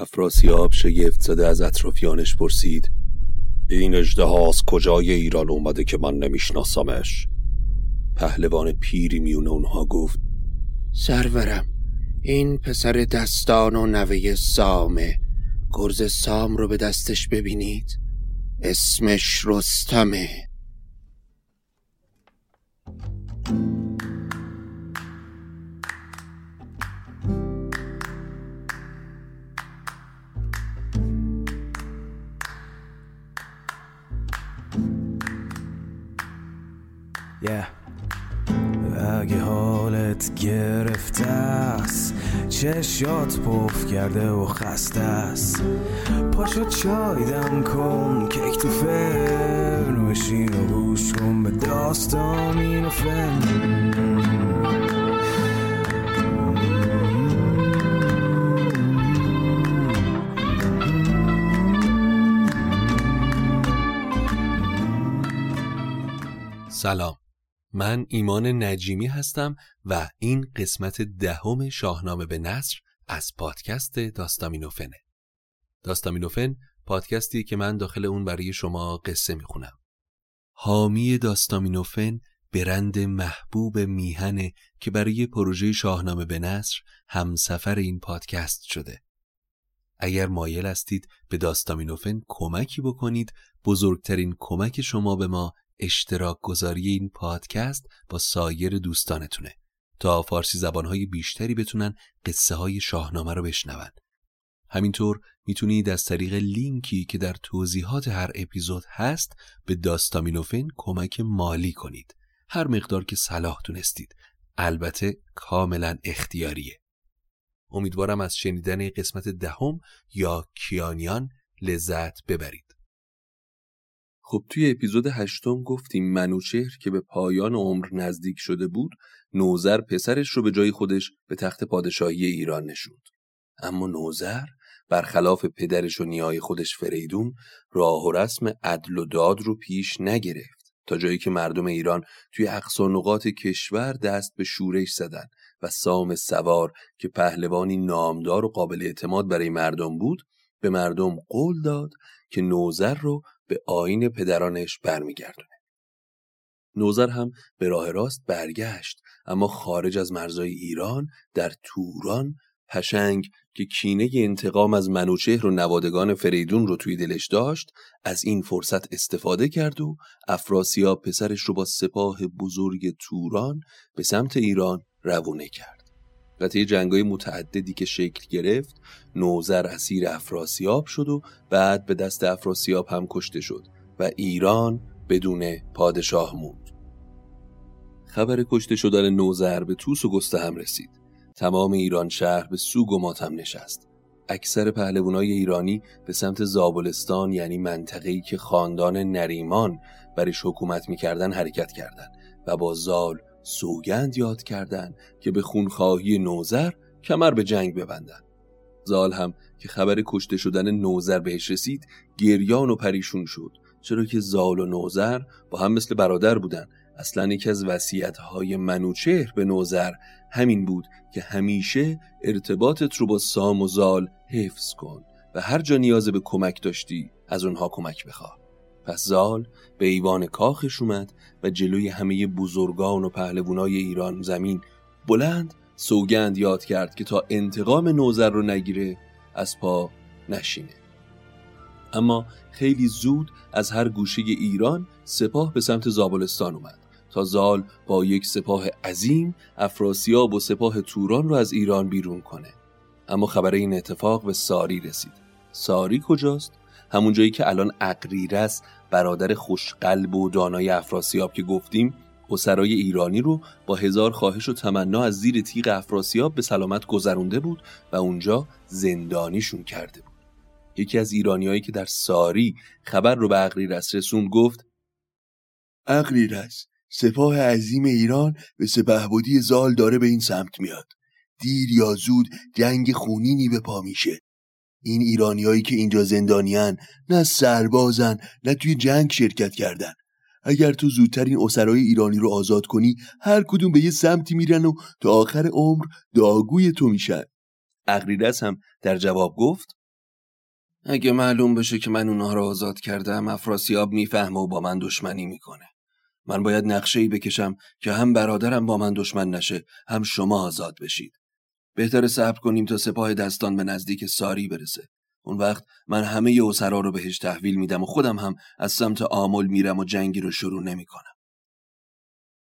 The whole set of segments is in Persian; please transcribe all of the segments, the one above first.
افراسیاب شگفت زده از اطرافیانش پرسید این اجده از کجای ایران اومده که من نمیشناسمش؟ پهلوان پیری میون اونها گفت سرورم این پسر دستان و نوه سامه. گرز سام رو به دستش ببینید. اسمش رستمه. اگه حالت گرفته است چشات پف کرده و خسته است. پاشو چای دم کن کیک تو فرن بشین و گوش کن به داستان و فن. سلام. من ایمان نجیمی هستم و این قسمت دهم شاهنامه به نصر از پادکست داستامینوفنه داستامینوفن پادکستی که من داخل اون برای شما قصه می‌خونم. حامی داستامینوفن برند محبوب میهنه که برای پروژه شاهنامه به نصر همسفر این پادکست شده. اگر مایل هستید به داستامینوفن کمکی بکنید بزرگترین کمک شما به ما اشتراک گذاری این پادکست با سایر دوستانتونه تا فارسی زبانهای بیشتری بتونن قصه های شاهنامه رو بشنون. همینطور می‌تونید از طریق لینکی که در توضیحات هر اپیزود هست به داستامینوفن کمک مالی کنید. هر مقدار که صلاح دونستید. البته کاملا اختیاریه. امیدوارم از شنیدن قسمت دهم یا کیانیان لذت ببرید. خب توی اپیزود هشتم گفتیم منوچهر که به پایان عمر نزدیک شده بود نوزر پسرش رو به جای خودش به تخت پادشاهی ایران نشوند. اما نوزر برخلاف پدرش و نیای خودش فریدون راه و رسم عدل و داد رو پیش نگرفت تا جایی که مردم ایران توی اقصا نقاط کشور دست به شورش زدن و سام سوار که پهلوانی نامدار و قابل اعتماد برای مردم بود به مردم قول داد که نوزر رو به آین پدرانش برمیگردونه. نوزر هم به راه راست برگشت اما خارج از مرزای ایران در توران پشنگ که کینه انتقام از منوچهر و نوادگان فریدون رو توی دلش داشت از این فرصت استفاده کرد و افراسیاب پسرش رو با سپاه بزرگ توران به سمت ایران روونه کرد. طی جنگای متعددی که شکل گرفت نوزر اسیر افراسیاب شد و بعد به دست افراسیاب هم کشته شد و ایران بدون پادشاه موند. خبر کشته شدن نوزر به توس و گسته هم رسید. تمام ایران شهر به سوگ و ماتم نشست. اکثر پهلوانای ایرانی به سمت زابلستان یعنی منطقه‌ای که خاندان نریمان برش حکومت می‌کردن حرکت کردند و با زال سوگند یاد کردند که به خونخواهی نوزر کمر به جنگ ببندن زال هم که خبر کشته شدن نوزر بهش رسید گریان و پریشون شد. چرا که زال و نوزر با هم مثل برادر بودن. اصلا یکی از های منوچهر به نوزر همین بود که همیشه ارتباطت رو با سام و زال حفظ کن و هر جا نیاز به کمک داشتی از اونها کمک بخواه. پس زال به ایوان کاخش اومد و جلوی همه بزرگان و پهلوانای ایران زمین بلند سوگند یاد کرد که تا انتقام نوزر رو نگیره از پا نشینه. اما خیلی زود از هر گوشه ایران سپاه به سمت زابلستان اومد تا زال با یک سپاه عظیم افراسیاب و سپاه توران رو از ایران بیرون کنه. اما خبر این اتفاق به ساری رسید. ساری کجاست؟ همون جایی که الان اقریرس برادر خوشقلب و دانای افراسیاب که گفتیم سرای ایرانی رو با هزار خواهش و تمنا از زیر تیغ افراسیاب به سلامت گذرونده بود و اونجا زندانیشون کرده بود. یکی از ایرانیایی که در ساری خبر رو به اقریرس رسون گفت اقریرس سپاه عظیم ایران به سپهبدی زال داره به این سمت میاد. دیر یا زود جنگ خونینی به پا میشه. این ایرانیایی که اینجا زندانیان نه سربازن نه توی جنگ شرکت کردن. اگر تو زودتر این اسرای ایرانی رو آزاد کنی هر کدوم به یه سمتی میرن و تا آخر عمر داگوی تو میشن. اغریدس هم در جواب گفت اگه معلوم بشه که من اونها رو آزاد کردم افراسیاب می‌فهمه و با من دشمنی می‌کنه. من باید نقشه ای بکشم که هم برادرم با من دشمن نشه هم شما آزاد بشید. بهتر صبر کنیم تا سپاه دستان به نزدیک ساری برسه. اون وقت من همه اسرا رو بهش تحویل میدم و خودم هم از سمت آمل میرم و جنگی رو شروع نمی‌کنم.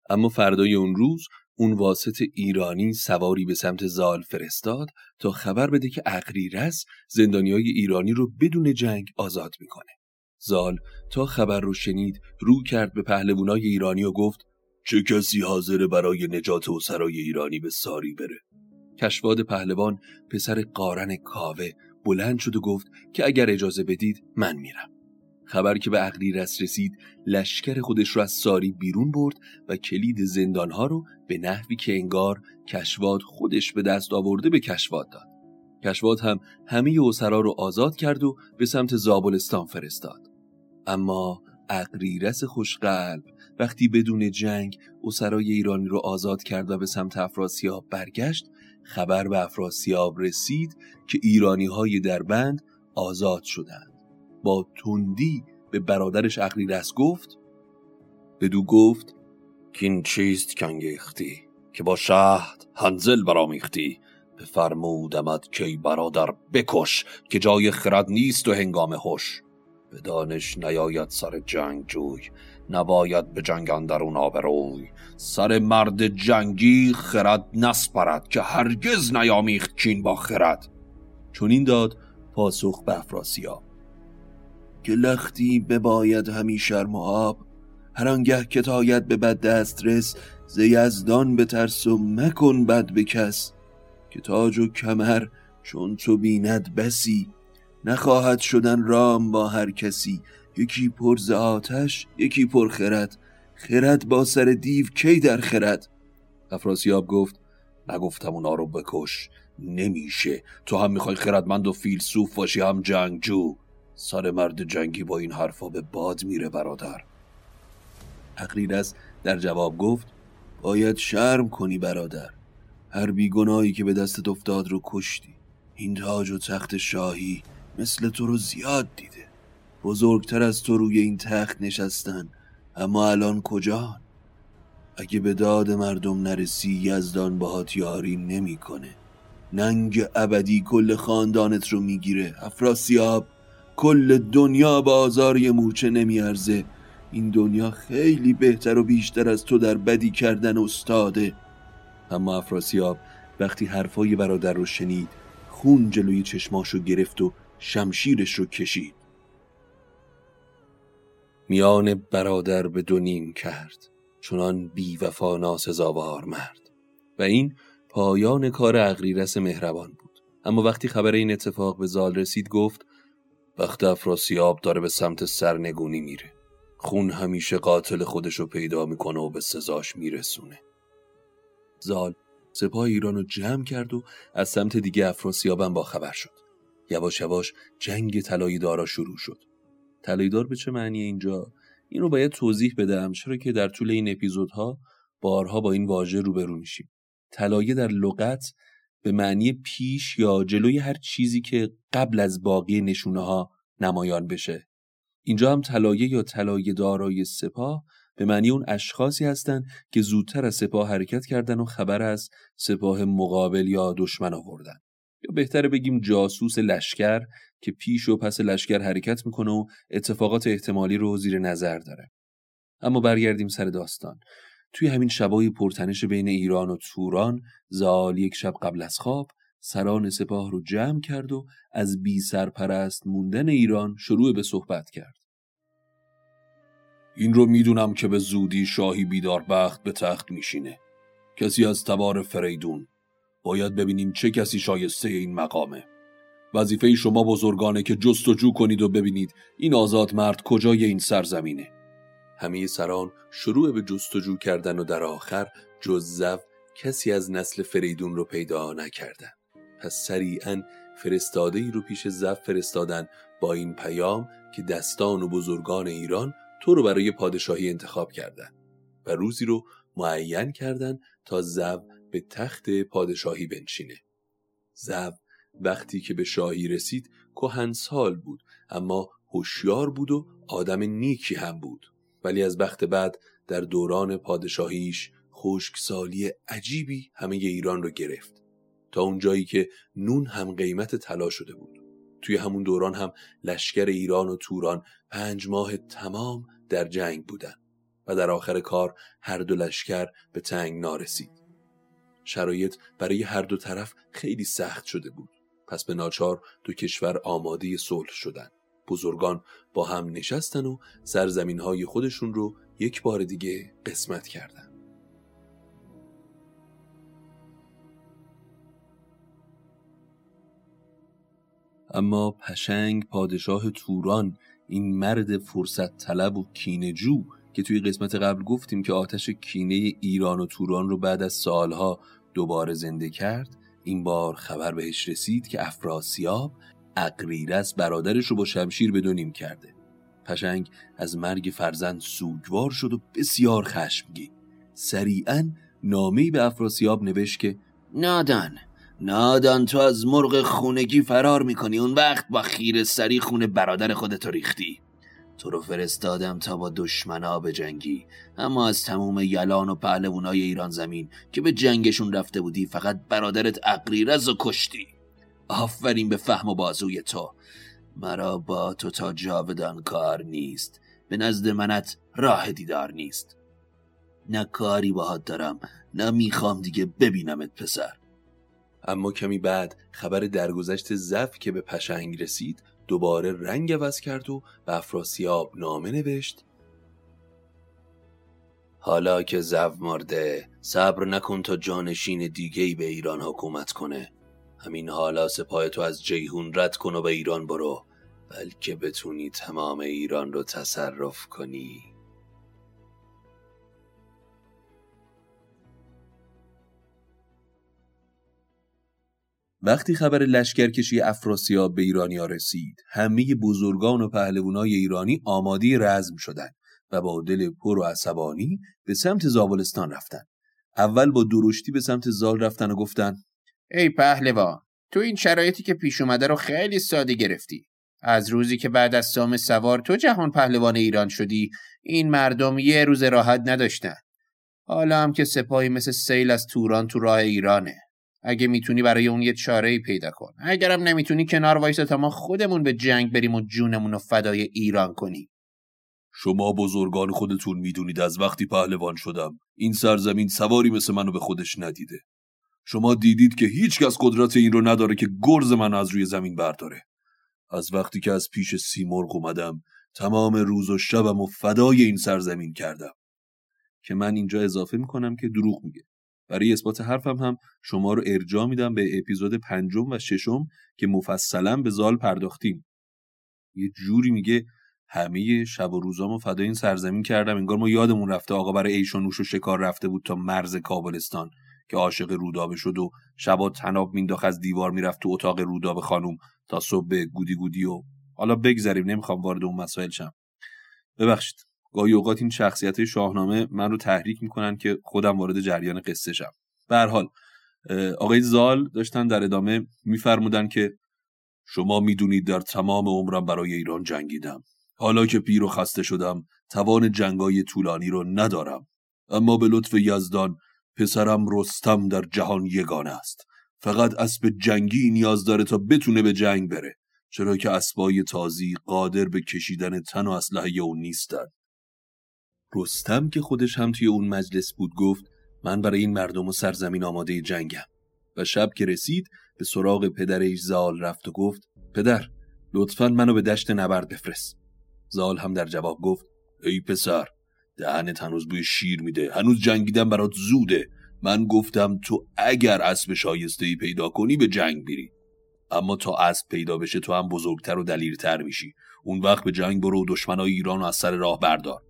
اما فردای اون روز اون واسط ایرانی سواری به سمت زال فرستاد تا خبر بده که اقریرس زندانی های ایرانی رو بدون جنگ آزاد می‌کنه. زال تا خبر رو شنید رو کرد به پهلوانای ایرانی و گفت چه کسی حاضر برای نجات و سرای ایرانی به ساری بره؟ کشواد پهلوان پسر قارن کاوه بلند شد و گفت که اگر اجازه بدید من میرم. خبر که به عقلی رس رسید لشکر خودش رو از ساری بیرون برد و کلید زندانها رو به نحوی که انگار کشواد خودش به دست آورده به کشواد داد. کشواد هم همه اسرا رو آزاد کرد و به سمت زابلستان فرستاد. اما اقریرس خوشقلب وقتی بدون جنگ اسرای ایرانی رو آزاد کرد و به سمت افراسیاب برگشت خبر به افراسیاب رسید که ایرانی های دربند آزاد شدند. با تندی به برادرش اقریرس گفت بدو گفت کین چیست کنگیختی؟ که با شهد هنزل برامیختی. بفرمودمت که برادر بکش که جای خرد نیست و هنگام هوش به دانش نیاید سر جنگ جوی نباید به جنگ اندرون آبروی سر مرد جنگی خرد نسپرد که هرگز نیامیخت کین با خرد. چون این داد پاسخ به افراسیاب. که لختی بباید همی شرم و آب هر آنگه که تاید به بد دسترس ز یزدان به ترس و مکن بد به کس. که تاج و کمر چون تو بیند بسی نخواهد شدن رام با هر کسی. یکی پر ز آتش یکی پر خرد. خرد با سر دیو کی در خرد؟ افراسیاب گفت نگفتم اونا رو بکش نمیشه. تو هم می‌خوای خردمند و فیلسوف باشی هم جنگجو. سر مرد جنگی با این حرفا به باد میره برادر. اقلیدس در جواب گفت باید شرم کنی برادر. هر بیگناهی که به دستت افتاد رو کشتی. این تاج و تخت شاهی مثل تو رو زیاد دیده بزرگتر از تو روی این تخت نشستن. اما الان کجا؟ اگه به داد مردم نرسی یزدان باهات یاری نمی‌کنه. ننگ ابدی کل خاندانت رو می‌گیره. افراسیاب کل دنیا با یه مورچه نمیارزه. این دنیا خیلی بهتر و بیشتر از تو در بدی کردن استاده اما افراسیاب وقتی حرفای برادر رو شنید خون جلوی چشماشو گرفت و شمشیرش رو کشید. میان برادر به دو نیم کرد چنان بی وفا ناسزاوار مرد. و این پایان کار اغریرس مهربان بود. اما وقتی خبر این اتفاق به زال رسید گفت وقت افراسیاب داره به سمت سرنگونی میره. خون همیشه قاتل خودشو پیدا می‌کنه و به سزاش میرسونه. زال سپاه ایران رو جمع کرد و از سمت دیگه افراسیابم با خبر شد. یواش یواش جنگ طلایی دارا شروع شد. طلایی دار به چه معنی اینجا؟ این رو باید توضیح بدم چرا که در طول این اپیزودها بارها با این واژه روبرو میشیم. طلایه در لغت به معنی پیش یا جلوی هر چیزی که قبل از باقی نشونه ها نمایان بشه. اینجا هم طلایه یا طلایه دارای سپاه به معنی اون اشخاصی هستند که زودتر از سپاه حرکت کردن و خبر از سپاه مقابل یا دشمن آوردن. یا بهتره بگیم جاسوس لشکر که پیش و پس لشکر حرکت می‌کنه و اتفاقات احتمالی رو زیر نظر داره. اما برگردیم سر داستان. توی همین شبای پرتنش بین ایران و توران زال یک شب قبل از خواب سران سپاه رو جمع کرد و از بی سرپرست موندن ایران شروع به صحبت کرد. این رو می‌دونم که به زودی شاهی بیدار بخت به تخت میشینه. کسی از تبار فریدون باید ببینیم چه کسی شایسته این مقامه. وظیفه شما بزرگانه که جستجو کنید و ببینید این آزاد مرد کجای این سرزمینه. همه سران شروع به جستجو کردن و در آخر جز زف کسی از نسل فریدون رو پیدا نکردن. پس سریعا فرستاده ای رو پیش زف فرستادن با این پیام که دستان و بزرگان ایران تو رو برای پادشاهی انتخاب کردن و روزی رو معین کردن تا زو به تخت پادشاهی بنشینه. زو وقتی که به شاهی رسید کهنسال بود اما هوشیار بود و آدم نیکی هم بود. ولی از بخت بعد در دوران پادشاهیش خشکسالی عجیبی همه ایران رو گرفت. تا اون جایی که نون هم قیمت طلا شده بود. توی همون دوران هم لشکر ایران و توران پنج ماه تمام در جنگ بودن و در آخر کار هر دو لشکر به تنگ نارسید. شرایط برای هر دو طرف خیلی سخت شده بود. پس به ناچار دو کشور آماده صلح شدند. بزرگان با هم نشستن و سرزمین های خودشون رو یک بار دیگه قسمت کردن اما پشنگ پادشاه توران این مرد فرصت طلب و کینجو که توی قسمت قبل گفتیم که آتش کینه ایران و توران رو بعد از سالها دوباره زنده کرد این بار خبر بهش رسید که افراسیاب اقریرس برادرش رو با شمشیر بدونیم کرده. پشنگ از مرگ فرزند سوگوار شد و بسیار خشمگین. سریعا نامه‌ای به افراسیاب نوشت که نادان نادان تو از مرغ خونگی فرار می‌کنی. اون وقت با خیر سری خون برادر خودت ریختی. تو رو فرستادم تا با دشمنا به جنگی اما از تموم یلان و پهلوانای ایران زمین که به جنگشون رفته بودی فقط برادرت اقریرز و کشتی. آفرین به فهم و بازوی تو. مرا با تو تا جاودان کار نیست. به نزد منت راه دیدار نیست. نه کاری باهات دارم نه می‌خوام دیگه ببینمت پسر. اما کمی بعد خبر درگذشت زف که به پشنگ رسید دوباره رنگ عوض کرد و به افراسیاب نامه نوشت. حالا که زو مرده صبر نکن تا جانشین دیگه به ایران حکومت کنه. همین حالا سپاه تو از جیهون رد کن و به ایران برو بلکه بتونی تمام ایران رو تصرف کنی. وقتی خبر لشکرکشی افراسیاب به ایرانیا رسید همه بزرگان و پهلوانای ایرانی آماده رزم شدند و با دل پر و عصبانی به سمت زابلستان رفتن اول با درشتی به سمت زال رفتن و گفتن ای پهلوان تو این شرایطی که پیش اومده رو خیلی ساده گرفتی. از روزی که بعد از سام سوار تو جهان پهلوان ایران شدی این مردم یه روز راحت نداشتن. حالا هم که سپاهی مثل سیل از توران تو راه ایرانه. اگه می‌تونی برای اون یه چاره پیدا کن. اگرم نمی‌تونی کنار وایسا تا ما خودمون به جنگ بریم و جونمون رو فدای ایران کنیم. شما بزرگان خودتون می‌دونید از وقتی پهلوان شدم این سرزمین سواری مثل منو به خودش ندیده. شما دیدید که هیچکس قدرت این رو نداره که گرز من از روی زمین برداره. از وقتی که از پیش سیمرغ اومدم تمام روز و شبم و فدای این سرزمین کردم. که من اینجا اضافه می‌کنم که دروغ میگه. برای اثبات حرفم هم شما رو ارجاع میدم به اپیزود پنجم و ششم که مفصلا به زال پرداختیم. یه جوری میگه همه شب و روزامو فدای این سرزمین کردم انگار ما یادمون رفته آقا برای ایش و نوش و شکار رفته بود تا مرز کابلستان که عاشق رودابه شد و شبا تناب مینداخت از دیوار می‌رفت تو اتاق رودابه خانوم تا صبح گودی گودی و حالا بگذریم نمی‌خوام وارد اون مسائل شم. ببخشید. گاهی اوقات این شخصیت شاهنامه من رو تحریک می‌کنن که خودم وارد جریان قصه شم. به حال آقای زال داشتن در ادامه میفرمودن که شما می‌دونید در تمام عمرم برای ایران جنگیدم. حالا که پیر و خسته شدم توان جنگای طولانی رو ندارم. اما به لطف یزدان پسرم رستم در جهان یگانه است. فقط اسب جنگی نیاز داره تا بتونه به جنگ بره. چرا که اسبای تازی قادر به کشیدن تن و اسلحه اون نیستن رستم که خودش هم توی اون مجلس بود گفت من برای این مردم و سرزمین آماده جنگم. و شب که رسید به سراغ پدرش زال رفت و گفت پدر لطفا منو به دشت نبرد بفرست. زال هم در جواب گفت ای پسر دهنت هنوز بوی شیر میده هنوز جنگیدن برات زوده. من گفتم تو اگر اسب شایسته ای پیدا کنی به جنگ بیری اما تا اسب پیدا بشه تو هم بزرگتر و دلیرتر میشی. اون وقت به جنگ برو و دشمنای ایران و از سر راه بردار.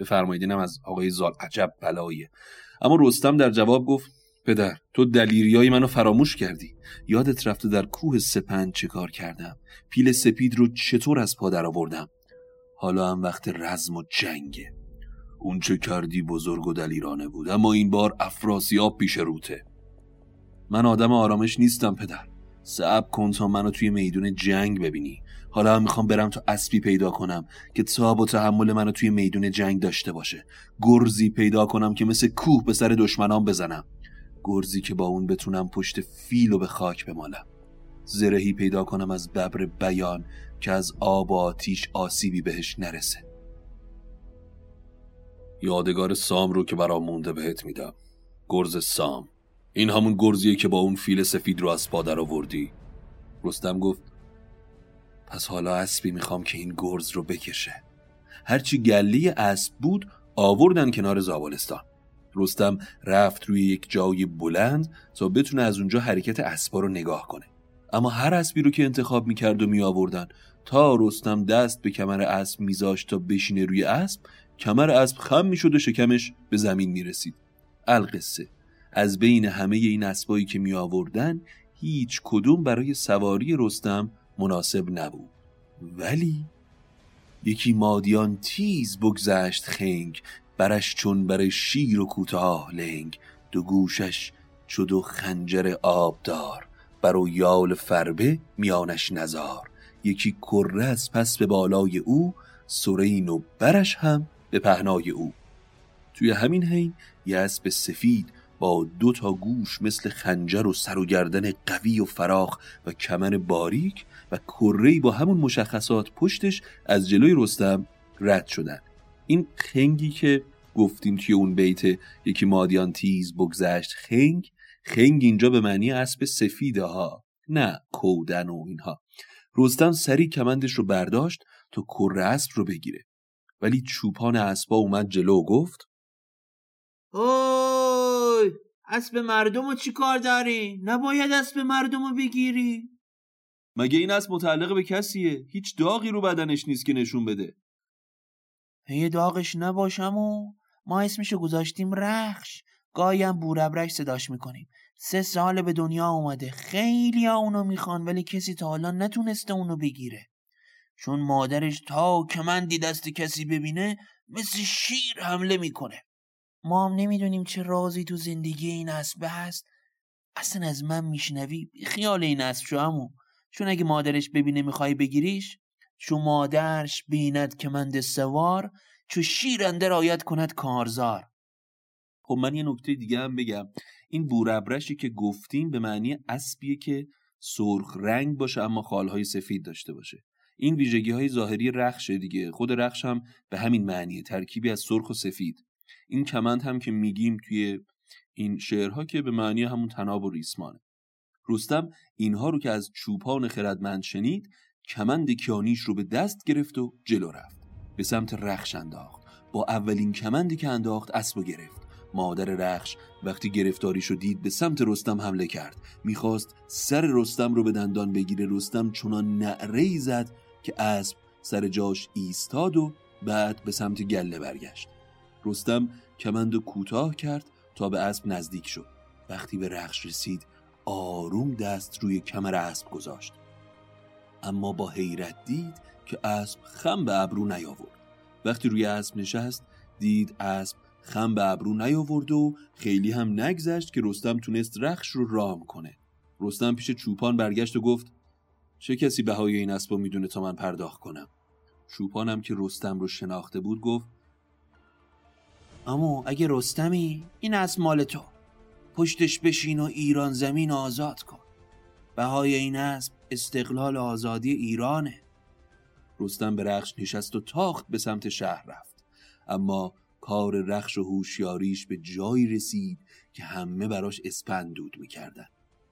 بفرمایید. از آقای زال. عجب بلاییه. اما رستم در جواب گفت پدر تو دلیریای منو فراموش کردی. یادت رفته در کوه سپند چه کار کردم؟ پیل سپید رو چطور از پا در آوردم حالا هم وقت رزم و جنگه. اون چه کردی بزرگ و دلیرانه بود. اما این بار افراسیاب پیش روته. من آدم آرامش نیستم پدر. صبر کن تا منو توی میدون جنگ ببینی. حالا هم می‌خوام برم تا اسبی پیدا کنم که تاب و تحمل منو توی میدون جنگ داشته باشه. گرزی پیدا کنم که مثل کوه به سر دشمنان بزنم. گرزی که با اون بتونم پشت فیل و به خاک بمالم. زرهی پیدا کنم از ببر بیان که از آب و آتیش آسیبی بهش نرسه. یادگار سام رو که برام مونده بهت میدم. گرز سام. این همون گرزیه که با اون فیل سفید رو از پادر آوردی. رستم گفت پس حالا اسبی می‌خوام که این گرز رو بکشه. هرچی گلی اسب بود آوردن کنار زابلستان. رستم رفت روی یک جای بلند تا بتونه از اونجا حرکت اسبا رو نگاه کنه. اما هر اسبی رو که انتخاب می‌کرد و می آوردن تا رستم دست به کمر اسب میذاشت تا بشینه روی اسب کمر اسب خم می‌شد و شکمش به زمین می‌رسید. القصه. از بین همه این اسبایی که می آوردن هیچ کدوم برای سواری رستم مناسب نبود. ولی یکی مادیان تیز بگذشت خنگ برش چون بر شیر و کوتاه لنگ. دو گوشش چو خنجر آبدار. بر و یال فربه میانش نزار. یکی کره از پس به بالای او سرین و برش هم به پهنای او. توی همین حین یه اسب سفید با دو تا گوش مثل خنجر و سر و گردن قوی و فراخ و کمر باریک و کرهی با همون مشخصات پشتش از جلوی رستم رد شدن این خنگی که گفتیم توی اون بیت یکی مادیان تیز بگذشت خنگ خنگ اینجا به معنی اسب سفیده ها نه کودن و اینها رستم سری کمندش رو برداشت تا کره اسب رو بگیره ولی چوپان اسبا اومد جلو و گفت اوی اسب مردم رو چی کار داری؟ نباید اسب مردم رو بگیری؟ مگه این اسب متعلق به کسیه؟ هیچ داغی رو بدنش نیست که نشون بده. یه داغش نباشم و ما اسمشو گذاشتیم رخش. گایم بوربرش صداش می‌کنیم. سه سال به دنیا اومده. خیلی ها اونو می‌خوان ولی کسی تا حالا نتونسته اونو بگیره. چون مادرش تا کمندی دست کسی ببینه مثل شیر حمله می‌کنه. ما هم نمی‌دونیم چه رازی تو زندگی این اسبه هست اصلا از من میشنوی؟ خیال این اسب شو همو چون اگه مادرش ببینه می‌خوای بگیریش چو مادرش بیند کمند سوار چو شیر اندر آید کند کارزار. خب من یه نکته دیگه هم بگم. این بورابرشی که گفتیم به معنی اسبیه که سرخ رنگ باشه اما خالهای سفید داشته باشه. این ویژگی های ظاهری رخشه دیگه. خود رخش هم به همین معنیه ترکیبی از سرخ و سفید. این کمند هم که میگیم توی این شعرها که به معنی همون تناب و ریسمانه. رستم اینها رو که از چوپان خردمند شنید کمند کیانیش رو به دست گرفت و جلو رفت. به سمت رخش انداخت. با اولین کمندی که انداخت اسب و گرفت. مادر رخش وقتی گرفتاریش رو دید به سمت رستم حمله کرد. می‌خواست سر رستم رو به دندان بگیره. رستم چنان نعره زد که اسب سر جاش ایستاد و بعد به سمت گله برگشت. رستم کمند کوتاه کرد تا به اسب نزدیک شد. وقتی به رخش رسید آروم دست روی کمر اسب گذاشت. اما با حیرت دید که اسب خم به ابرو نیاورد. وقتی روی اسب نشست دید اسب خم به ابرو نیاورد و خیلی هم نگذشت که رستم تونست رخش رو رام کنه. رستم پیش چوپان برگشت و گفت چه کسی بهای این اسب می‌دونه تا من پرداخت کنم؟ چوپانم که رستم رو شناخته بود گفت اما اگه رستمی این از مال تو. پشتش بشین و ایران زمین آزاد کن. بهای این اسب استقلال آزادی ایرانه. رستم به رخش نشست و تاخت به سمت شهر رفت. اما کار رخش و هوشیاریش به جایی رسید که همه براش اسپندود می‌کردن.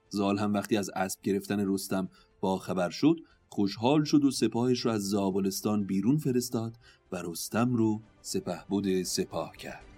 زال هم وقتی از اسب گرفتن رستم با خبر شد خوشحال شد و سپاهش رو از زابلستان بیرون فرستاد و رستم رو سپهبد سپاه کرد.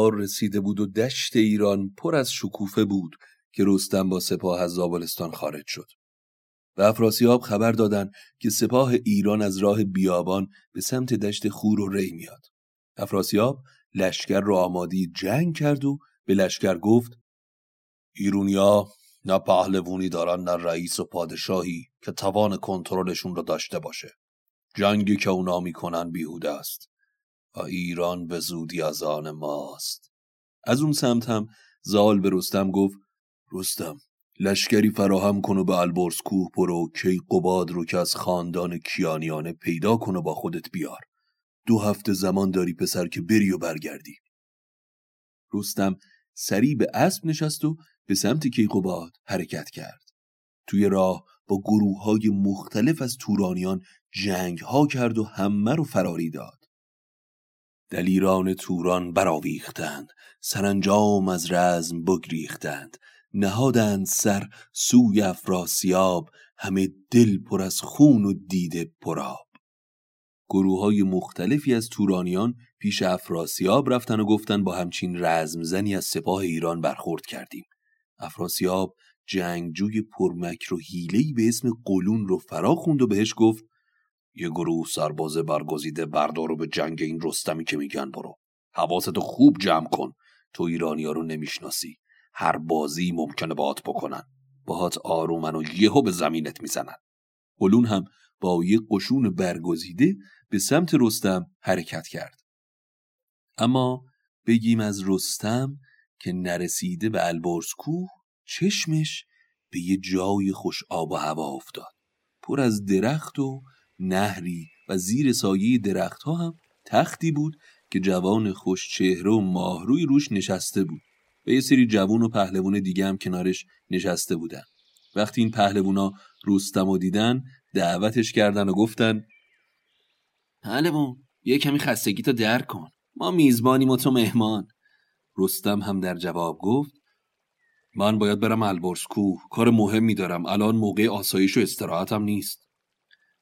بهار رسیده بود و دشت ایران پر از شکوفه بود که رستم با سپاه از زابلستان خارج شد. و افراسیاب خبر دادند که سپاه ایران از راه بیابان به سمت دشت خور و ری میاد. افراسیاب لشکر را آمادی جنگ کرد و به لشکر گفت ایرونیا نه پهلوونی دارن نه رئیس و پادشاهی که توان کنترلشون را داشته باشه. جنگی که اونا می‌کنن بیهوده است. و ایران به زودی از آن ماست. از اون سمت هم زال به رستم گفت رستم لشکری فراهم کن و به البرز کوه برو کی قباد رو که از خاندان کیانیانه پیدا کن و با خودت بیار. دو هفته زمان داری پسر که بری و برگردی. رستم سریع به اسب نشست و به سمت کیقوباد حرکت کرد. توی راه با گروه های مختلف از تورانیان جنگ ها کرد و همه رو فراری داد. دلیران توران براویختند سرانجام از رزم بگریختند. نهادند سر سوی افراسیاب همه دل پر از خون و دیده پراب گروه های مختلفی از تورانیان پیش افراسیاب رفتن و گفتن با همچین رزمزنی از سپاه ایران برخورد کردیم. افراسیاب جنگجوی پرمکر و هیلهی به اسم قلون رو فرا خوند و بهش گفت یه گروه سرباز برگزیده بردارو به جنگ این رستمی که میگن برو. حواستو خوب جمع کن. تو ایرانیا رو نمی‌شناسی. هر بازی ممکنه باهات بکنن. باهات آرومن و یهو به زمینت می‌زنن. قلون هم با یه قشون برگزیده به سمت رستم حرکت کرد. اما بگیم از رستم که نرسیده به البرز کوه چشمش به یه جای خوش آب و هوا افتاد. پر از درخت و نهری و زیر سایه درخت ها هم تختی بود که جوان خوش چهره و ماهروی روش نشسته بود و یه سری جوون و پهلوون دیگه هم کنارش نشسته بودن. وقتی این پهلوونا رستم و دیدن دعوتش کردن و گفتن پهلوون یه کمی خستگی تا در کن ما میزبانیم و تو مهمان. رستم هم در جواب گفت من باید برم البرز کوه کار مهمی دارم الان موقع آسایش و استراحتم نیست.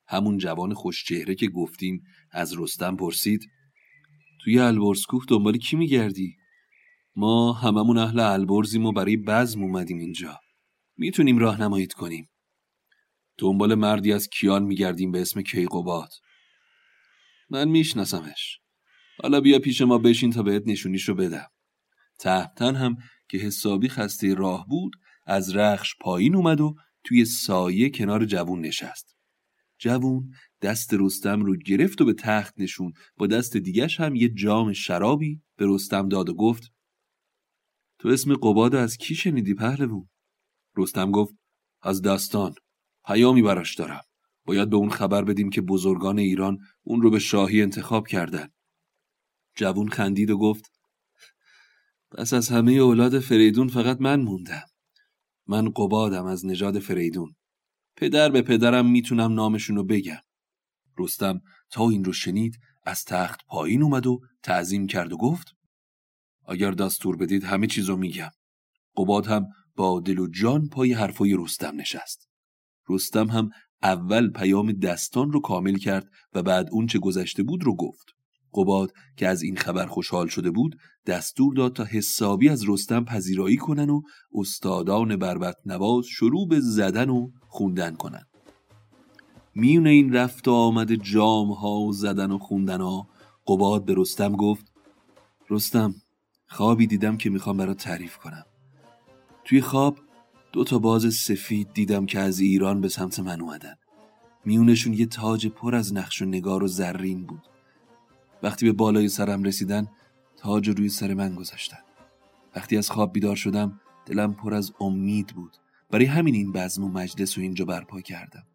همون جوان خوشچهره که گفتیم از رستم پرسید توی البرز کوه دنبال کی میگردی؟ ما هممون اهل البرزیم و برای بزم اومدیم اینجا. می‌تونیم راهنماییت کنیم. دنبال مردی از کیان میگردیم به اسم کیقوباد. من میشناسمش. حالا بیا پیش ما بشین تا بهت نشونیشو بدم. تهتن هم که حسابی خسته راه بود از رخش پایین اومد و توی سایه کنار جوون نشست. جوون دست رستم رو گرفت و به تخت نشون با دست دیگش هم یه جام شرابی به رستم داد و گفت تو اسم قباد از کی شنیدی پهلوون رستم گفت از دستان پیامی براش دارم. باید به اون خبر بدیم که بزرگان ایران اون رو به شاهی انتخاب کردن. جوون خندید و گفت پس از همه اولاد فریدون فقط من موندم. من قبادم از نژاد فریدون. پدر به پدرم می‌تونم نامشون رو بگم. رستم تا این رو شنید از تخت پایین اومد و تعظیم کرد و گفت اگر دستور بدید همه چیزو میگم. قباد هم با دل و جان پای حرفای رستم نشست. رستم هم اول پیام دستان رو کامل کرد و بعد اون چه گذشته بود رو گفت. قباد که از این خبر خوشحال شده بود دستور داد تا حسابی از رستم پذیرایی کنن و استادان بربت نواز شروع به زدن و خوندن کنن. میون این رفت و آمد جام ها و زدن و خوندن ها قباد به رستم گفت رستم خوابی دیدم که می‌خوام برات تعریف کنم. توی خواب دو تا باز سفید دیدم که از ایران به سمت من اومدن. میونشون یه تاج پر از نقش و نگار و زرین بود. وقتی به بالای سرم رسیدن تاج روی سر من گذاشتن. وقتی از خواب بیدار شدم دلم پر از امید بود. برای همین این بزم و مجلس و اینجا برپا کردم.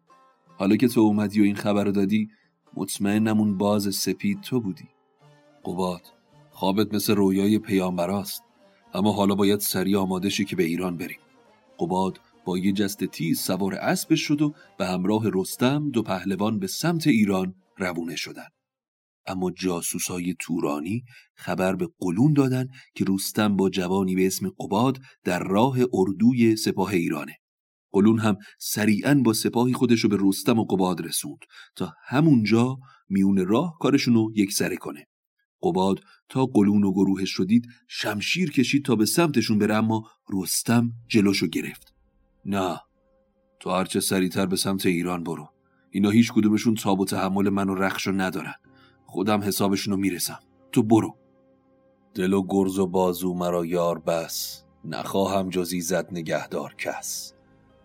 حالا که تو اومدی و این خبر رو دادی مطمئنم اون باز سپید تو بودی. قباد خوابت مثل رویای پیامبراست. اما حالا باید سریع آماده شی که به ایران بریم. قباد با یه جست تیز سوار اسب شد و به همراه رستم دو پهلوان به سمت ایران روونه شدند اما جاسوسای تورانی خبر به قلون دادن که رستم با جوانی به اسم قباد در راه اردوی سپاه ایرانه. قلون هم سریعا با سپاهی خودشو به رستم و قباد رسوند تا همونجا میون راه کارشونو یک سره کنه. قباد تا قلون و گروهش شدید شمشیر کشید تا به سمتشون بره اما رستم جلوشو گرفت. نه تو هرچه سریعتر به سمت ایران برو. اینا هیچ کدومشون تاب و تحمل من و رخشو ندارن. خودم حسابشونو می‌رسم. تو برو. دل و گرز و بازو مرا یار بس. نخواهم جزی زد نگهدار کس.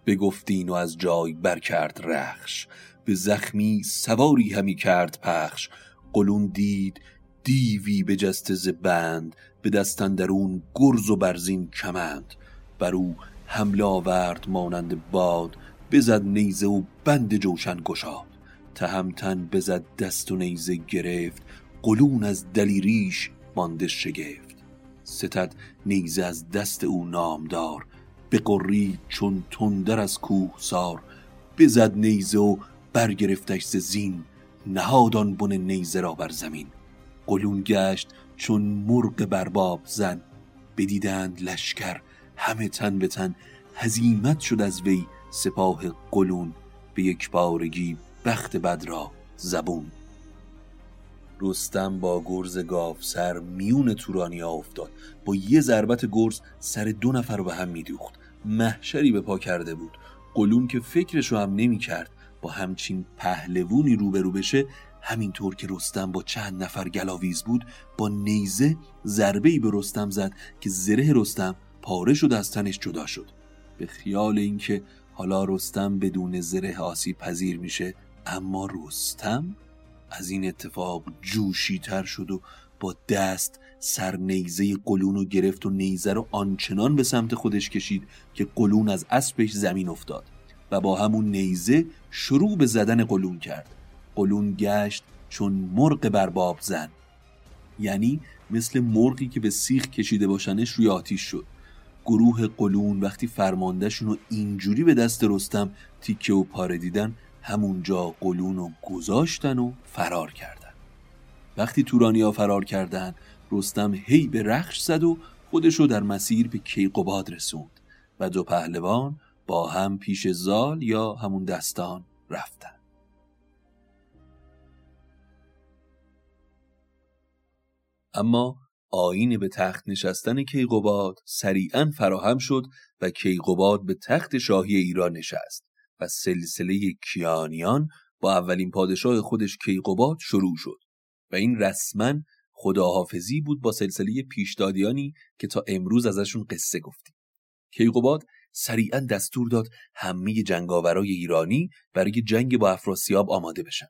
بگفتین و از جای برکرد رخش. به زخمی سواری همی کرد پخش. قلون دید دیوی به جست بند. به دستن درون گرز و برزین کمند. بر او حمله آورد مانند باد. بزد نیزه و بند جوشن گشاد. تهمتن بزد دست و نیزه گرفت قلون از دلیریش مانده شگفت. ستد نیزه از دست او نامدار به قری چون تندر از کوه سار. بزد نیزه و برگرفتش ز زین نهادان بن نیزه را بر زمین. قلون گشت چون مرغ برباب زن. بدیدند لشکر همه تن به تن. هزیمت شد از وی سپاه قلون. به یک بارگی بخت بد را زبون. رستم با گرز گاف سر میون تورانیا افتاد. با یه ضربت گرز سر دو نفر رو به هم میدوخت. محشری به پا کرده بود. قلون که فکرش رو هم نمی کرد با همچین پهلوونی روبرو بشه همینطور که رستم با چند نفر گلاویز بود با نیزه ضربه به رستم زد که زره رستم پاره شد از تنش جدا شد. به خیال اینکه حالا رستم بدون زره آسیب پذیر میشه اما رستم از این اتفاق جوشی تر شد و با دست سر نیزه قلون رو گرفت و نیزه رو آنچنان به سمت خودش کشید که قلون از اسبش زمین افتاد و با همون نیزه شروع به زدن قلون کرد. قلون گشت چون مرغ برباب زن. یعنی مثل مرغی که به سیخ کشیده باشنش روی آتیش شد. گروه قلون وقتی فرماندهشون رو اینجوری به دست رستم تیکه و پاره دیدن همونجا قلون رو گذاشتن و فرار کردن. وقتی تورانیا فرار کردن رستم هی به رخش زد و خودشو در مسیر به کیقوباد رسوند و دو پهلوان با هم پیش زال یا همون دستان رفتن. اما آین به تخت نشستن کیقوباد سریعا فراهم شد و کیقوباد به تخت شاهی ایران نشست. و سلسله کیانیان با اولین پادشاه خودش کیقوباد شروع شد و این رسما خداحافظی بود با سلسله پیشدادیانی که تا امروز ازشون قصه گفتیم. کیقوباد سریعا دستور داد همه جنگاورای ایرانی برای جنگ با افراسیاب آماده بشن.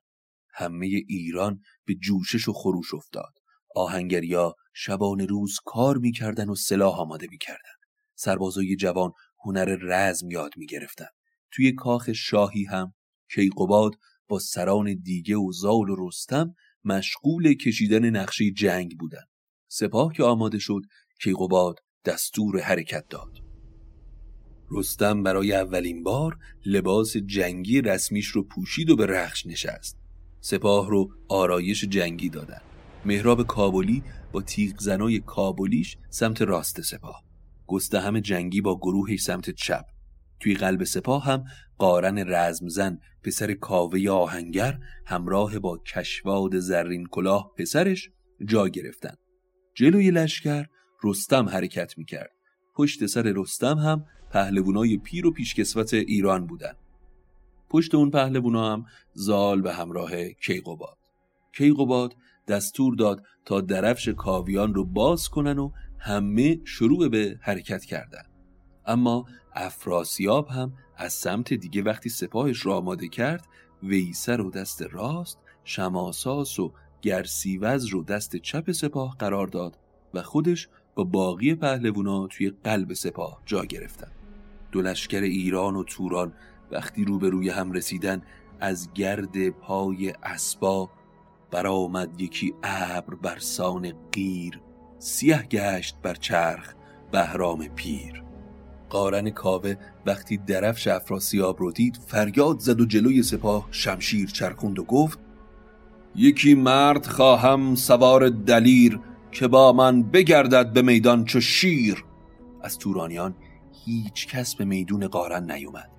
همه ایران به جوشش و خروش افتاد. آهنگریا شبان روز کار می‌کردن و سلاح آماده می‌کردن. سربازای جوان هنر رزم یاد می‌گرفتن. توی کاخ شاهی هم. کیقوباد با سران دیگه و زال و رستم مشغول کشیدن نقشه جنگ بودن. سپاه که آماده شد کیقوباد دستور حرکت داد. رستم برای اولین بار لباس جنگی رسمیش رو پوشید و به رخش نشست. سپاه رو آرایش جنگی دادن. مهراب کابلی با تیغ زنای کابلیش سمت راست سپاه. گستهم جنگی با گروهش سمت چپ. توی قلب سپاه هم قارن رزمزن پسر کاوه آهنگر همراه با کشواد زرین کلاه پسرش جا گرفتن. جلوی لشکر رستم حرکت می‌کرد. پشت سر رستم هم پهلوانای پیر و پیشکسوت ایران بودن. پشت اون پهلوونا هم زال به همراه کیقوباد. کیقوباد دستور داد تا درفش کاویان رو باز کنن و همه شروع به حرکت کردن. اما افراسیاب هم از سمت دیگه وقتی سپاهش را آماده کرد ویسر رو دست راست شماساس و گرسیوز رو دست چپ سپاه قرار داد و خودش با باقی پهلوونا توی قلب سپاه جا گرفتن. دو لشکر ایران و توران وقتی روبروی هم رسیدن از گرد پای اسبا برآمد یکی ابر بر سان قیر سیه گشت بر چرخ بهرام پیر. قارن کاوه وقتی درفش افراسیاب رو دید فریاد زد و جلوی سپاه شمشیر چرخوند و گفت یکی مرد خواهم سوار دلیر که با من بگردد به میدان چو شیر. از تورانیان هیچ کس به میدون قارن نیومد.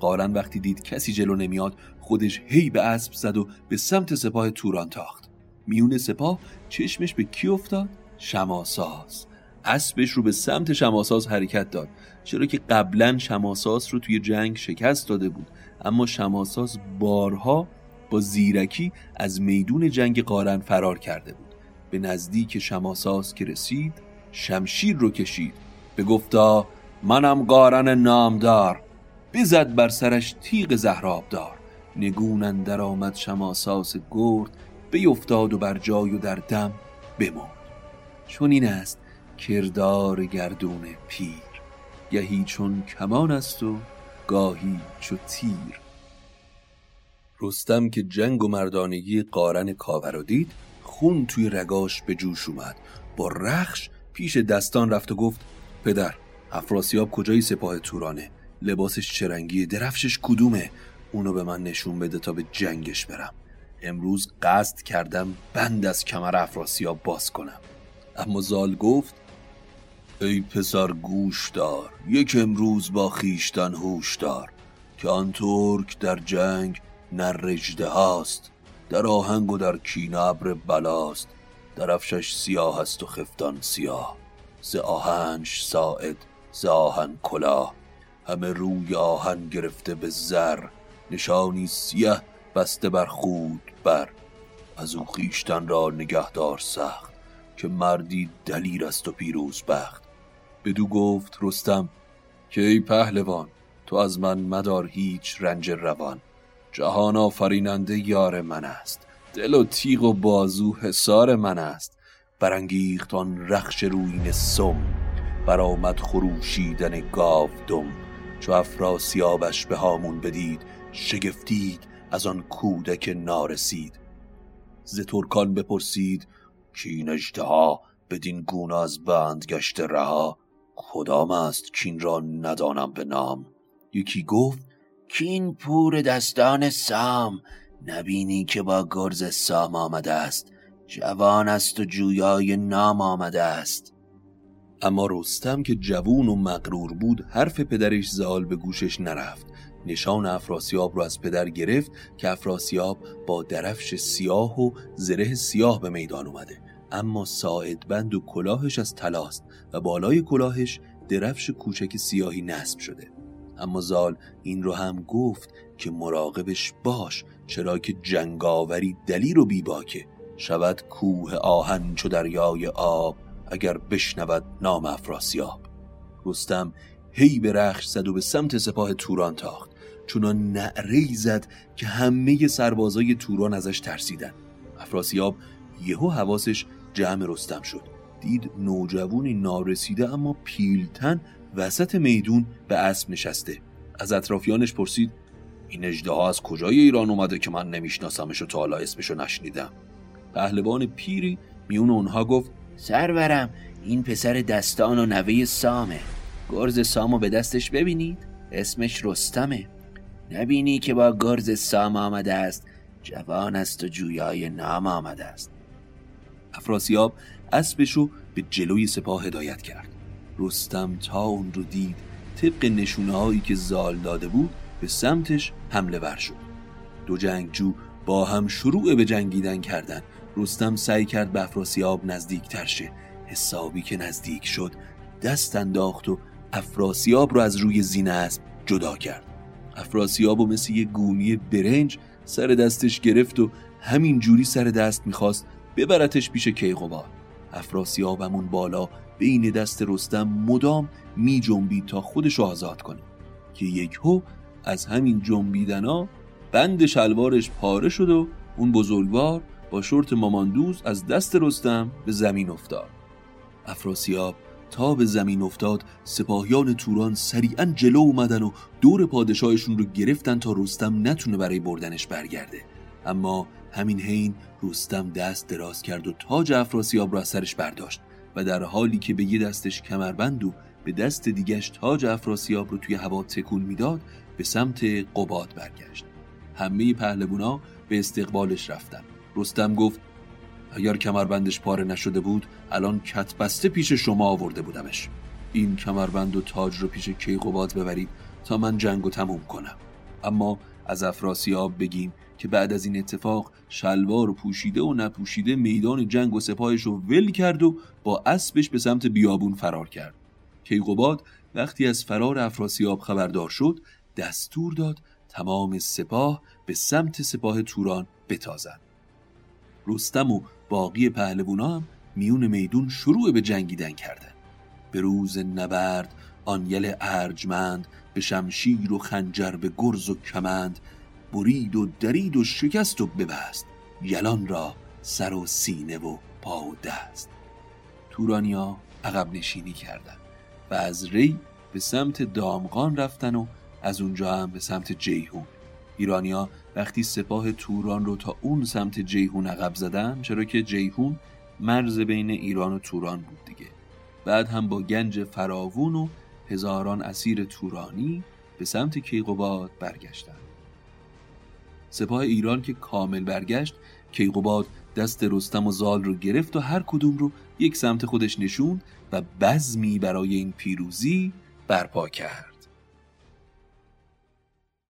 قارن وقتی دید کسی جلو نمیاد خودش هی به اسب زد و به سمت سپاه توران تاخت. میون سپاه چشمش به کی افتاد؟ شماساس اسبش رو به سمت شماساس حرکت داد. چرا که قبلا شماساس رو توی جنگ شکست داده بود. اما شماساس بارها با زیرکی از میدون جنگ قارن فرار کرده بود. به نزدیک شماساس که رسید شمشیر رو کشید. به گفتا منم قارن نامدار. بزد بر سرش تیغ زهراب دار نگون در آمد شماساس گرد بیفتاد و بر جای و در دم بمرد. چون این است کردار گردون پیر گهی چون کمان است و گاهی چو تیر. رستم که جنگ و مردانگی قارن کاور رو دید خون توی رگاش به جوش اومد. با رخش پیش دستان رفت و گفت پدر افراسیاب کجای سپاه تورانه؟ لباسش چرنگی درفشش کدومه؟ اونو به من نشون بده تا به جنگش برم. امروز قصد کردم بند از کمر افراسیاب باز کنم. اما زال گفت ای پسر گوش دار یک امروز با خیشتن هوش دار که آن ترک در جنگ نه رجده هاست در آهنگ و در کینه ابر بلاست درفشش سیاه است و خفتان سیاه ز آهنش ساعد ز آهن کلاه همه روی آهن گرفته به زر نشانی سیه بسته بر خود بر از او خیشتن را نگهدار سخت که مردی دلیر است و پیروز بخت. بدو گفت رستم که ای پهلوان تو از من مدار هیچ رنج روان. جهان آفریننده یار من است. دل و تیغ و بازو حسار من است. برانگیخت آن رخش روین سم. برآمد خروشیدن گاو دم. چو افراسیابش به هامون بدید شگفتید از آن کودک نارسید. ز ترکان بپرسید کین اژدها بدین گونه از بند گشته رها؟ کدام است کین را ندانم به نام؟ یکی گفت کین پور دستان سام نبینی که با گرز سام آمده است. جوان است و جویای نام آمده است. اما رستم که جوون و مغرور بود حرف پدرش زال به گوشش نرفت. نشان افراسیاب رو از پدر گرفت که افراسیاب با درفش سیاه و زره سیاه به میدان اومده. اما ساعد بند و کلاهش از تلاست و بالای کلاهش درفش کوچک سیاهی نصب شده. اما زال این رو هم گفت که مراقبش باش چرا که جنگاوری دلیر و بیباکه. شود کوه آهن چو دریای آب اگر بشنود نام افراسیاب. رستم هی به رخش زد و به سمت سپاه توران تاخت. چونان نعره زد که همه سربازای توران ازش ترسیدن. افراسیاب یهو حواسش جمع رستم شد. دید نوجوانی نارسیده اما پیلتن وسط میدون به اسب نشسته. از اطرافیانش پرسید این اجده از کجای ایران اومده که من نمیشناسمش و تا حالا اسمشو نشنیدم؟ پهلوان پیری میون اونها گفت سرورم این پسر دستان و نوه سامه. گرز سامو به دستش ببینید اسمش رستمه. نبینی که با گرز سام آمده است. جوان است و جویای نام آمده است. افراسیاب اسبش رو به جلوی سپاه هدایت کرد. رستم تا اون رو دید طبق نشونه هایی که زال داده بود به سمتش حمله ور شد. دو جنگجو با هم شروع به جنگیدن کردند. رستم سعی کرد به افراسیاب نزدیک شه. حسابی که نزدیک شد دست انداخت و افراسیاب رو از روی زینه اسب جدا کرد. افراسیاب و مثل یه گونی برنج سر دستش گرفت و همین جوری سر دست می‌خواست ببرتش پیش کیقوباد افراسیابمون بالا بین دست رستم مدام می جنبید تا خودش آزاد کنه که یک هو از همین جنبیدنا بند شلوارش پاره شد و اون بزرگوار با شورت ماماندوز از دست رستم به زمین افتاد. افراسیاب تا به زمین افتاد سپاهیان توران سریعا جلو اومدن و دور پادشاهشون رو گرفتن تا رستم نتونه برای بردنش برگرده. اما همین حین رستم دست دراز کرد و تاج افراسیاب را سرش برداشت و در حالی که به یه دستش کمربند و به دست دیگش تاج افراسیاب رو توی هوا تکون می‌داد به سمت قباد برگشت. همه پهلوونا به استقبالش رفتن. رستم گفت اگر کمربندش پاره نشده بود الان کت بسته پیش شما آورده بودمش. این کمربند و تاج رو پیش کیقوباد ببرید تا من جنگ و تموم کنم. اما از افراسیاب بگیم که بعد از این اتفاق شلوار و پوشیده و نپوشیده میدان جنگ و سپاهش رو ول کرد و با اسبش به سمت بیابون فرار کرد. کیقوباد وقتی از فرار افراسیاب خبردار شد دستور داد تمام سپاه به سمت سپاه توران بتازند. رستم و باقی پهلوونا هم میون میدون شروع به جنگیدن کردند. به روز نبرد آن یل ارجمند به شمشیر و خنجر به گرز و کمند برید و درید و شکست و ببست. یلان را سر و سینه و پا و دست. تورانیا عقب نشینی کردند و از ری به سمت دامغان رفتن و از اونجا هم به سمت جیهون ایرانیا وقتی سپاه توران رو تا اون سمت جیهون عقب زدن چرا که جیهون مرز بین ایران و توران بود دیگه. بعد هم با گنج فراوون و هزاران اسیر تورانی به سمت کیقوباد برگشتند سپاه ایران که کامل برگشت کیقوباد دست رستم و زال رو گرفت و هر کدوم رو یک سمت خودش نشوند و بزمی برای این پیروزی برپا کرد.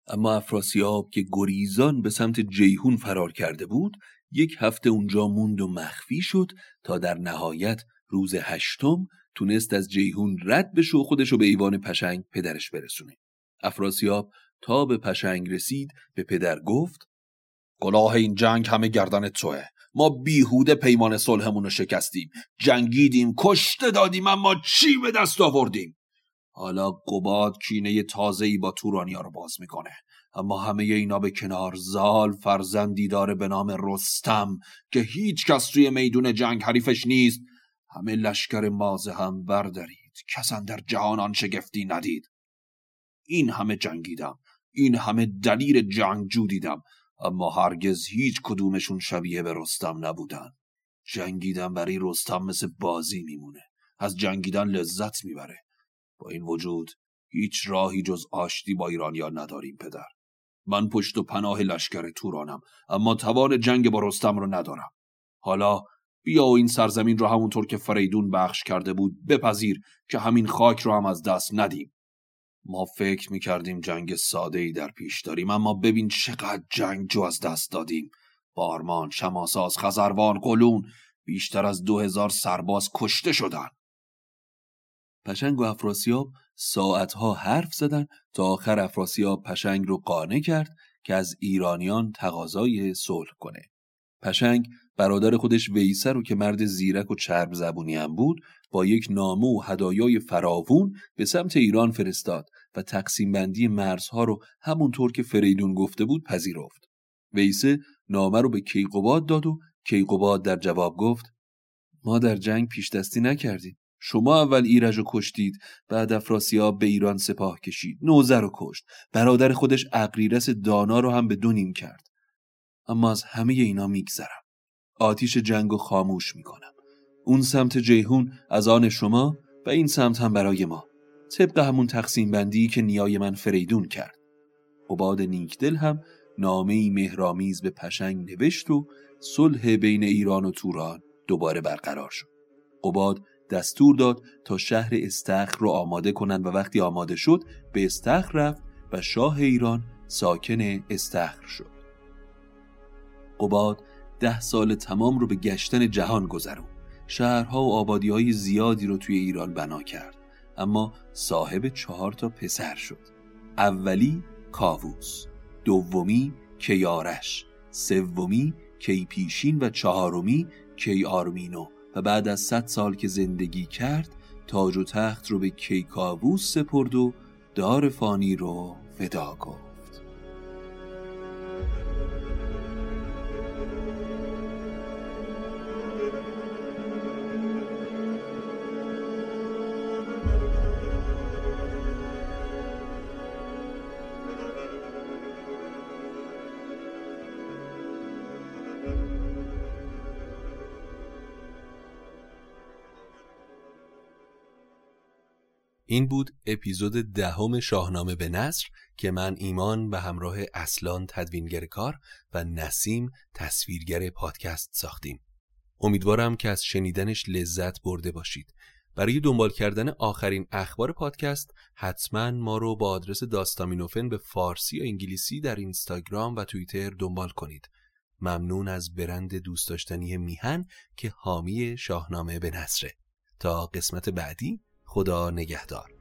اما افراسیاب که گریزان به سمت جیهون فرار کرده بود یک هفته اونجا موند و مخفی شد تا در نهایت روز هشتم تونست از جیهون رد بشه و خودشو به ایوان پشنگ پدرش برسونه. افراسیاب تا به پشنگ رسید به پدر گفت کلاه این جنگ همه گردن توه. ما بیهوده پیمان صلحمون رو شکستیم. جنگیدیم کشته دادیم اما چی به دست آوردیم؟ حالا قباد کینه تازه‌ای با تورانیا رو باز می‌کنه. اما همه اینا به کنار زال فرزندی داره به نام رستم که هیچ کس توی میدون جنگ حریفش نیست. همه لشکر مازه هم بردارید. کسان در جهان شگفتی ندید. این همه جنگیدم. این همه دلیل جنگجو دیدم اما هرگز هیچ کدومشون شبیه به رستم نبودن. جنگیدن برای رستم مثل بازی میمونه. از جنگیدن لذت می‌بره. با این وجود هیچ راهی جز آشتی با ایرانیان نداریم پدر. من پشت و پناه لشکر تورانم اما توان جنگ با رستم رو ندارم. حالا بیا و این سرزمین رو همونطور که فریدون بخش کرده بود بپذیر که همین خاک رو هم از دست ندیم. ما فکر می‌کردیم جنگ ساده ای در پیش داریم اما ببین چقدر جنگ جو از دست دادیم. بارمان، شماساز، خزروان، قلون بیشتر از دو هزار سرباز کشته شدن. پشنگ و افراسیاب ساعتها حرف زدن تا آخر افراسیاب پشنگ رو قانع کرد که از ایرانیان تقاضای صلح کنه. پشنگ برادر خودش ویسر رو که مرد زیرک و چرب زبونی هم بود با یک نامه و هدایای فراوون به سمت ایران فرستاد و تقسیم بندی مرزها رو همونطور که فریدون گفته بود پذیرفت. ویسه نامه رو به کیقوباد داد و کیقوباد در جواب گفت ما در جنگ پیش دستی نکردیم. شما اول ایرج رو کشتید بعد افراسیاب به ایران سپاه کشید نوزر رو کشت برادر خودش اقریرس دانا رو هم به دو نیم کرد اما از همه اینا میگذرم آتیش جنگ و خاموش می‌کنم. اون سمت جیهون از آن شما و این سمت هم برای ما. طبق همون تقسیم بندی که نیای من فریدون کرد. عباد نیکدل هم نامه مهرامیز به پشنگ نوشت و صلح بین ایران و توران دوباره برقرار شد. قباد دستور داد تا شهر استخر رو آماده کنند و وقتی آماده شد به استخر رفت و شاه ایران ساکن استخر شد. قباد ده سال تمام رو به گشتن جهان گذرون. شهرها و آبادی های زیادی رو توی ایران بنا کرد. اما صاحب چهار تا پسر شد. اولی کاووس دومی کیارش سومی کیپیشین و چهارمی کی آرمینو و بعد از صد سال که زندگی کرد تاج و تخت رو به کیکاووس سپرد و دار فانی رو فدا کرد. این بود اپیزود دهم شاهنامه به نصر که من ایمان به همراه اصلان تدوینگر کار و نسیم تصویرگر پادکست ساختیم. امیدوارم که از شنیدنش لذت برده باشید. برای دنبال کردن آخرین اخبار پادکست حتما ما رو با آدرس داستامینوفن به فارسی یا انگلیسی در اینستاگرام و توییتر دنبال کنید ممنون از برند دوست داشتنی میهن که حامی شاهنامه به نصره تا قسمت بعدی خدا نگهدار.